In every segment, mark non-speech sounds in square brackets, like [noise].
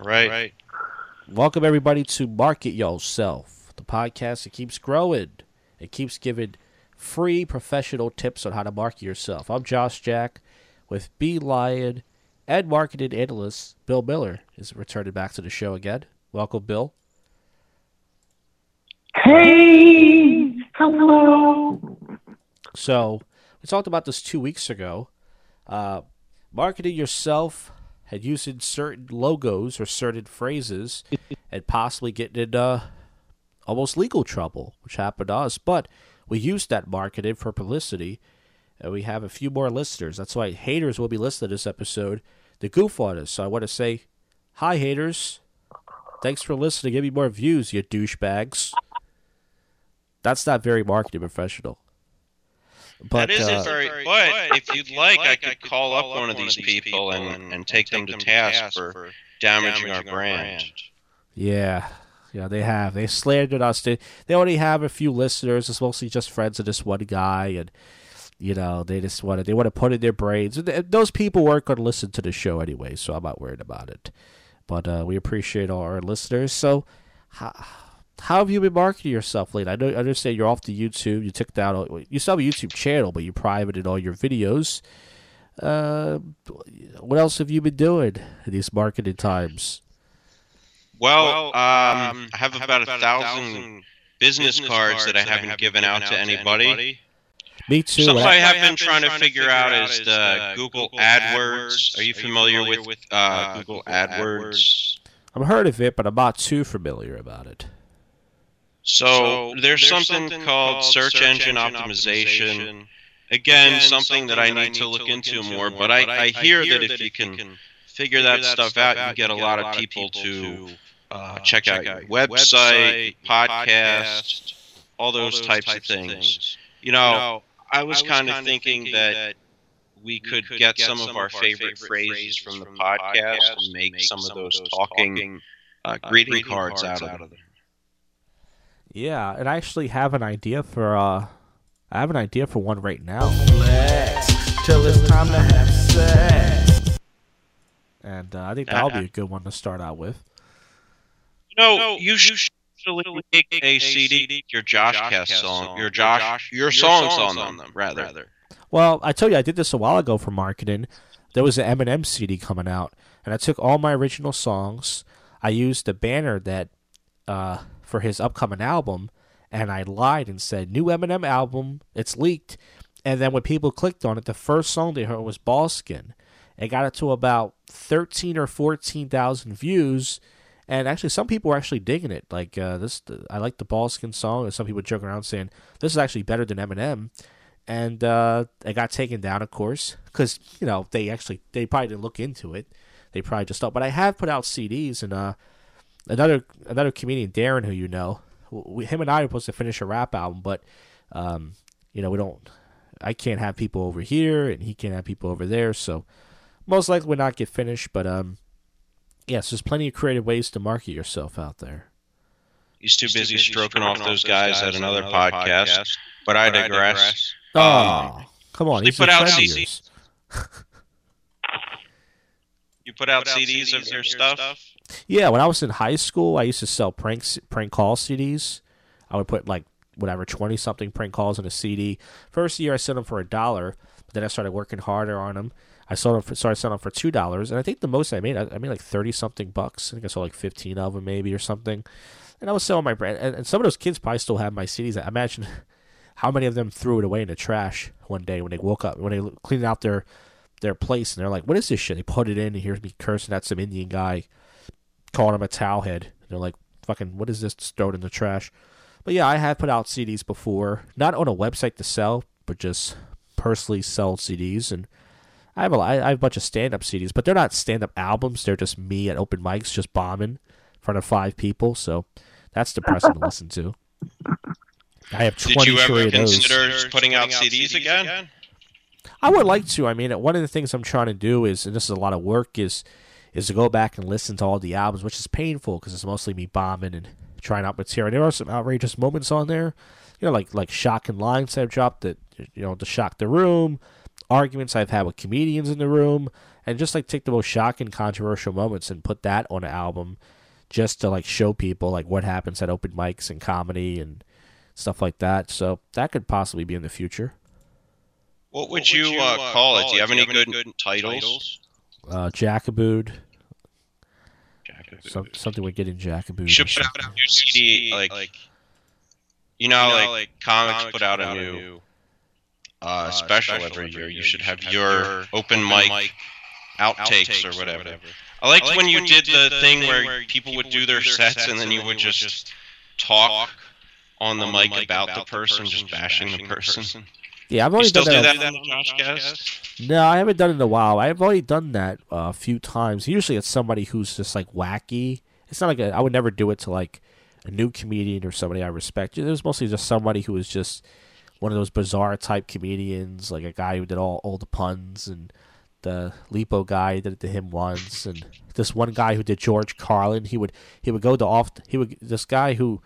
All right. Welcome everybody to Market Yourself, the podcast that keeps growing. It keeps giving free professional tips on how to market yourself. I'm Josh Jack with B Lion and marketing analyst Bill Miller is returning back to the show again. Welcome, Bill. Hey, hello. So we talked about this two weeks ago. Uh, marketing yourself and using certain logos or certain phrases [laughs] and possibly getting in uh, almost legal trouble, which happened to us. But we used that marketing for publicity, and we have a few more listeners. That's why haters will be listening to this episode to goof on us. So I want to say, hi, haters. Thanks for listening. Give me more views, you douchebags. That's not very marketing professional. But, that isn't uh, very. But if you'd like, I could call up one of these people and, and take them to task for damaging our brand. Yeah, yeah, they have. They slandered us. They they already have a few listeners. It's mostly just friends of this one guy, and you know they just want to they want to put in their brains. And those people weren't going to listen to the show anyway, so I'm not worried about it. But uh, we appreciate all our listeners. So. How, how have you been marketing yourself lately? I know I understand you're off the YouTube. You took down. You still have a YouTube channel, but you privated all your videos. Uh, what else have you been doing in these marketing times? Well, um, I have about a thousand business cards that I haven't given out to anybody. Me too. Something I have been trying to figure out is the Google AdWords. Are you familiar with uh, Google AdWords? I've heard of it, but I'm not too familiar about it. So, so there's, there's something, something, called search, search engine, optimization. optimization. Again, Again, something that I need to look into more, but I, I hear that if you can figure that stuff out, you get a lot of people to uh, uh, check out your website, podcast, all those types of things. You know, I was kind of thinking that we could get some of our favorite phrases from the podcast and make some of those talking uh, greeting cards out of them. Yeah, and I actually have an idea for uh I have an idea for one right now. Flex till it's time to have sex. And uh, I think that'll be a good one to start out with. You know, you should make a CD your Josh Cast song, your Josh, your songs on them, rather. Well, I told you I did this a while ago for marketing. There was an Eminem CD coming out, and I took all my original songs. I used the banner that uh, for his upcoming album, and I lied and said new Eminem album. It's leaked, and then when people clicked on it, the first song they heard was Ballskin. It got it to about thirteen or fourteen thousand views, and actually some people were actually digging it. Like uh, this, I like the Ballskin song, and some people joking around saying this is actually better than Eminem. And uh, it got taken down, of course, because you know they actually they probably didn't look into it. They probably just thought. But I have put out CDs, and uh, another another comedian, Darren, who you know, we, him and I are supposed to finish a rap album, but um, you know we don't. I can't have people over here, and he can't have people over there, so most likely will not get finished. But um, yes, there's plenty of creative ways to market yourself out there. He's too, busy, busy stroking, off those guys, guys at another, another podcast, podcast, but I digress. I digress. Oh, um, come on! He's put out CDs. [laughs] you put out CDs of your stuff. Yeah, when I was in high school, I used to sell prank prank call CDs. I would put like whatever twenty something prank calls in a CD. First year, I sold them for a dollar, but then I started working harder on them. I sold them for, started selling them for two dollars, and I think the most I made, I, I, made like thirty something bucks. I think I sold like fifteen of them, maybe or something. And I was selling my brand, and, and some of those kids probably still have my CDs. I imagine [laughs] how many of them threw it away in the trash one day when they woke up, when they cleaned out their their place, and they're like, "What is this shit?" They put it in, and here's me cursing at some Indian guy calling him a towel head. They're like, fucking, what is this? Just throw it in the trash. But yeah, I have put out CDs before, not on a website to sell, but just personally sell CDs. And I have a, I have a bunch of stand up CDs, but they're not stand up albums. They're just me at open mics, just bombing in front of five people. So that's depressing to listen to. [laughs] I have twenty. Did you ever consider putting out CDs again? I would like to. I mean, one of the things I'm trying to do is, and this is a lot of work, is is to go back and listen to all the albums, which is painful because it's mostly me bombing and trying out material. There are some outrageous moments on there, you know, like like shocking lines I've dropped that you know to shock the room, arguments I've had with comedians in the room, and just like take the most shocking, controversial moments and put that on an album, just to like show people like what happens at open mics and comedy and stuff like that. So that could possibly be in the future. What would, what you, would you uh, uh, call it? Do you have any good, good titles? Uh, Jackabood. Some, something we get in Jackabood. You should put out a new CD, like, like you know, you know like, like comics, comics put out a new uh, uh, special, special every year. You should have, have your open mic, mic outtakes, outtakes or whatever. Or whatever. I liked, I liked when, you when you did the thing where, where people would do their sets and then you would just talk on the mic about the person, just bashing the person. Yeah, I've already done that. that on the Josh Cast? No, I haven't done it in a while. I've already done that uh, a few times. Usually, it's somebody who's just like wacky. It's not like a, I would never do it to like a new comedian or somebody I respect. It was mostly just somebody who was just one of those bizarre type comedians, like a guy who did all all the puns and the Lipo guy did it to him once, and this one guy who did George Carlin. He would he would go to off he would this guy who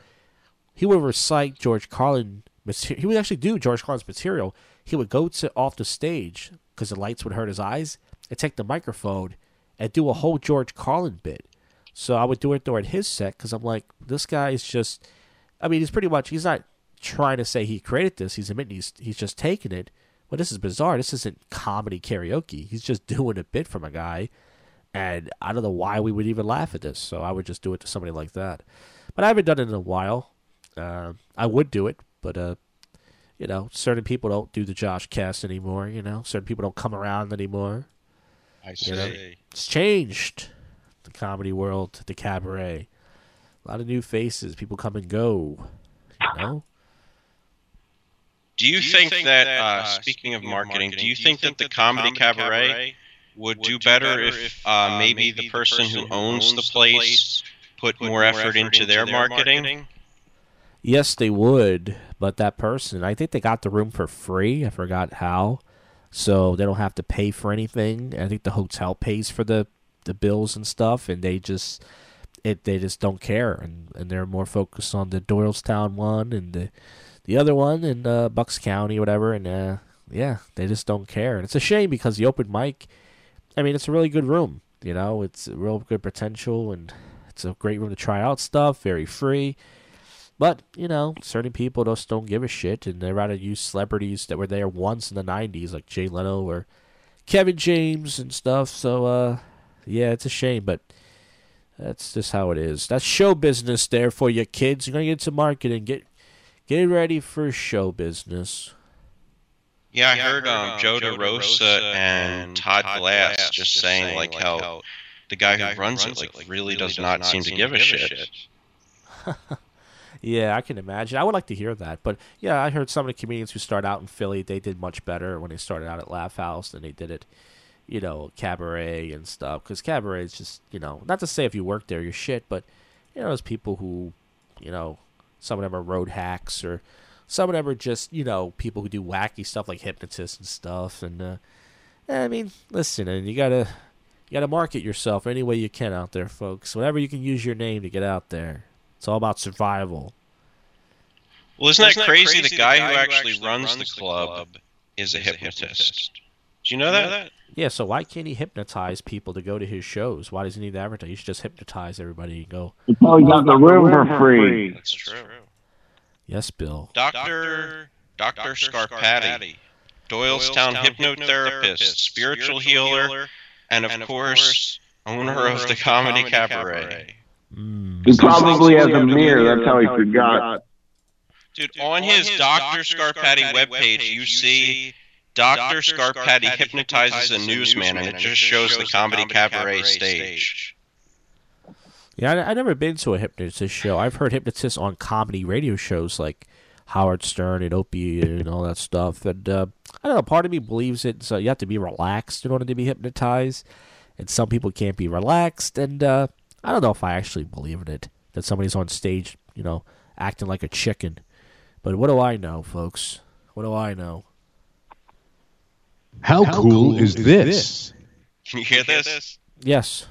he would recite George Carlin. He would actually do George Carlin's material. He would go to off the stage because the lights would hurt his eyes and take the microphone and do a whole George Carlin bit. So I would do it during his set because I'm like, this guy is just. I mean, he's pretty much he's not trying to say he created this. He's admitting he's he's just taking it. But this is bizarre. This isn't comedy karaoke. He's just [laughs] doing a bit from a guy, and I don't know why we would even laugh at this. So I would just do it to somebody like that. But I haven't done it in a while. Uh, I would do it, but uh, you know, certain people don't do the Josh cast anymore. You know, certain people don't come around anymore. I see. You know? It's changed the comedy world, the cabaret. A lot of new faces. People come and go. You know. Do you, do you think, think, that, uh, uh speaking, of marketing, do you think, think that the comedy, comedy cabaret would do better if uh, uh maybe the person who owns the place put more effort into their marketing? Yes, they would, but that person, I think they got the room for free. I forgot how, so they don't have to pay for anything. I think the hotel pays for the the bills and stuff, and they just it they just don't care, and and they're more focused on the Doylestown one and the the other one in uh, Bucks County, whatever, and uh, yeah, they just don't care. And it's a shame because the open mic, I mean, it's a really good room. You know, it's real good potential, and it's a great room to try out stuff. Very free. But, you know, certain people just don't give a shit, and they rather use celebrities that were there once in the 90s, like Jay Leno or Kevin James and stuff. So, uh, yeah, it's a shame, but that's just how it is. That's show business there for you kids. You're going to get into marketing. Get Get ready for show business. Yeah, I, yeah, heard, I heard um, um Joe DeRosa and Todd Glass, Glass just saying like how, how the guy, who runs, runs it like really does, does not, not seem to give a shit. [laughs] yeah, I can imagine. I would like to hear that, but yeah, I heard some of the comedians who start out in Philly, they did much better when they started out at Laugh House than they did it, you know, cabaret and stuff. Because cabaret is just, you know, not to say if you work there you're shit, but you know, there's people who, you know, some of them are road hacks, or some of them are just you know people who do wacky stuff like hypnotists and stuff. And uh, I mean, listen, and you gotta you gotta market yourself any way you can out there, folks. Whatever you can use your name to get out there, it's all about survival. Well, isn't, isn't that, crazy? crazy? The, guy the guy, who actually, actually runs, runs, the club, club is a hypnotist. hypnotist. Do you know, you that? know that? Yeah, so why can't he hypnotize people to go to his shows? Why does he need to advertise? He should just hypnotize everybody and go. Oh, you got the room for free. That's true. Yes, Bill. Doctor Doctor Scarpati, Doylestown hypnotherapist, spiritual healer, and of course owner of the Comedy Cabaret. Mm. He probably has a mirror. That's how he forgot. Dude, on his Doctor Scarpati webpage, you see Dr. Scarpati hypnotizes a newsman, and it just shows the comedy cabaret stage. Yeah, I, I never been to a hypnotist show. I've heard hypnotists on comedy radio shows like Howard Stern and Opie and all that stuff. And uh, I don't know, part of me believes it. So you have to be relaxed in order to be hypnotized, and some people can't be relaxed. And uh, I don't know if I actually believe in it that somebody's on stage, you know, acting like a chicken. But what do I know, folks? What do I know? How, How cool, cool, is, is this? this? Can you hear this? Yes.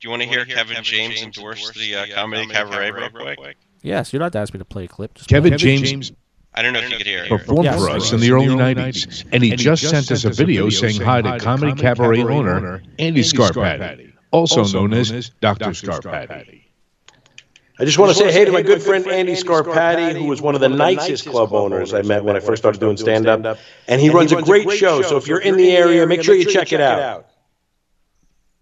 Do you want to hear, hear Kevin, Kevin James, endorse the uh, uh Comedy, Cabaret, Cabaret real quick? quick? Yes, you're not to ask me to play a clip. Just Kevin, Kevin James, James I don't know if you could hear. Performed Yes. for us in the early 90s. And he just sent us a video saying hi to Comedy Cabaret owner Andy Scarpati, also known as Dr. Scarpati. I just want to say hey to my good friend Andy Scarpati, who was one of the nicest club owners I met when I first started doing stand up. And he runs a great show, so if you're in the area, make sure you check it out.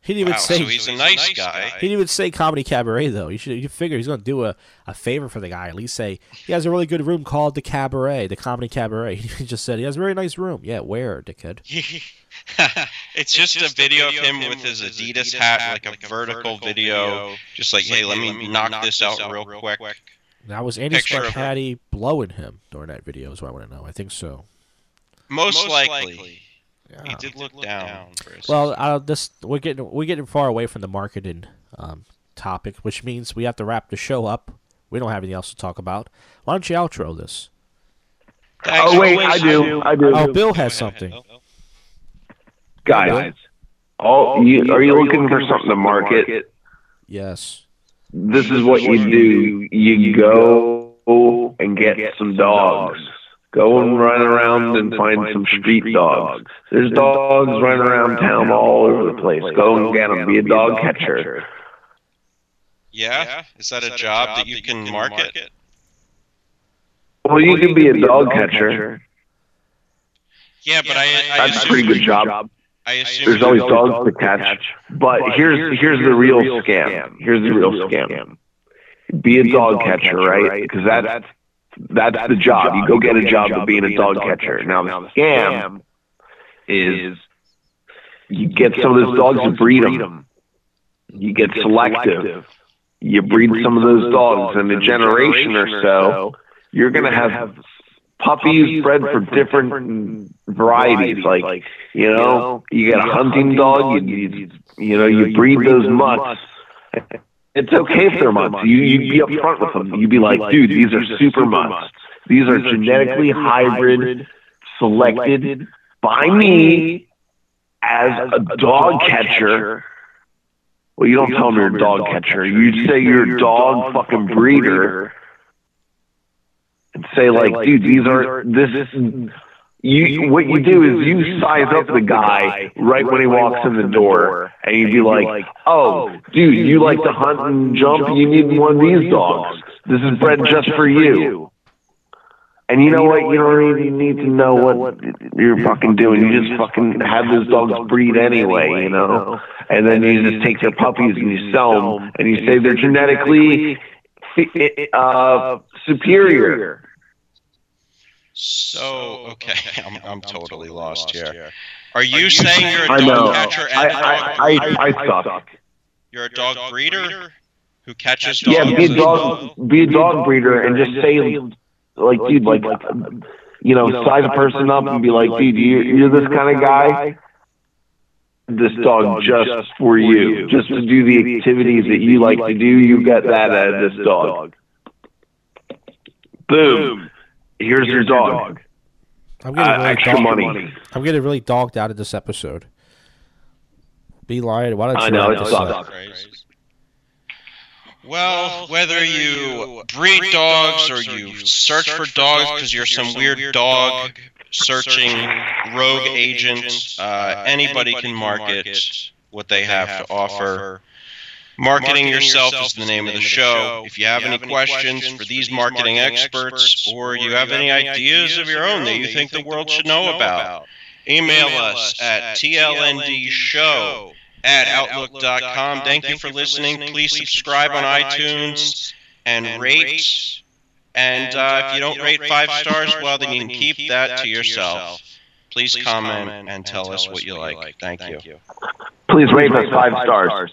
He didn't even Wow, say so he's a nice guy. he didn't even say comedy cabaret though. You should you figure he's gonna do a, a favor for the guy. At least say he has a really good room called the cabaret, the comedy cabaret. [laughs] He just said he has a very nice room. Yeah, where, dickhead? [laughs] it's just a video of him with his Adidas hat, like a vertical video, just like, hey, let me knock this out real quick. Now was Andy Picture of. Scarpati blowing him during that video? Is what I want to know. I think so. Most likely, Yeah. he did look down. For a Well, uh, this we're getting we're getting far away from the marketing um, topic, which means we have to wrap the show up. We don't have anything else to talk about. Why don't you outro this? Thanks Oh wait, I do. listening. I do. Oh, Bill has something. Guys, oh, you, are you looking for something to market? Yes. This is what you do. You go and get some dogs. Go and run around and find some street dogs. There's dogs running around town all over the place. Go and get them. Be a dog catcher. Yeah, is that a job that you can market? Well, you can be a dog catcher. Yeah, but I, I That's a pretty good job. I assume There's always dogs to catch. But here's here's the real scam. Here's the real scam. Be a dog catcher, right? Because that's that's the job. You go get a job of being a dog catcher. Now the scam is you get some of those dogs and breed them. You get selective. You breed some of those dogs, and in a generation or so, you're going to have puppies bred for different varieties. Like, you know, you get a hunting dog, you, you, you know, you breed those mutts. It's okay if they're mutts. You, you'd be upfront with them. You'd be like, dude, these are super mutts. These are genetically hybrid, selected by me as a dog catcher. Well, you don't tell them you're a dog catcher. You say you're a dog fucking breeder and say like, dude, these are this. You what you do is you size up the guy right when he walks in the door, and you'd be like, "Oh, dude, you like to hunt and jump? You need one of these dogs. This is bred just for you." And you know what? You don't even need to know what you're fucking doing. You just fucking have those dogs breed anyway, you know. And then you just take their puppies and you sell them, and you say they're genetically uh, [laughs] superior. So okay, [laughs] I'm, I'm totally lost here. Are you saying you're a I know. dog catcher I and a dog I breeder? I, I suck. You're a dog breeder who catches dogs. Yeah, be a dog, be a dog breeder, and just say, like, dude, like, like uh, you know, size a person up and be like, dude, you, you're this kind of guy. This dog just for you, just to do the activities that you like to do. You get that out of this dog. Boom. Here's your dog. I'm Uh, getting really extra dog- money. I'm getting really dogged out of this episode. Be lying. Why don't you I know, wrap it this sucks. Well, whether you breed dogs or you search for dogs because you're some weird dog searching rogue agent, uh, anybody can market what they have to offer. Marketing yourself is the name of the show. If you have any questions for these marketing experts, or you have any ideas of your own that you think the world should know about, email us at tlndshow at outlook.com. Thank you for listening. Please subscribe on iTunes and rate. And uh, if you don't rate five stars, well, then you can keep that to yourself. Please comment and tell us what you like. Thank you. Please rate us five stars.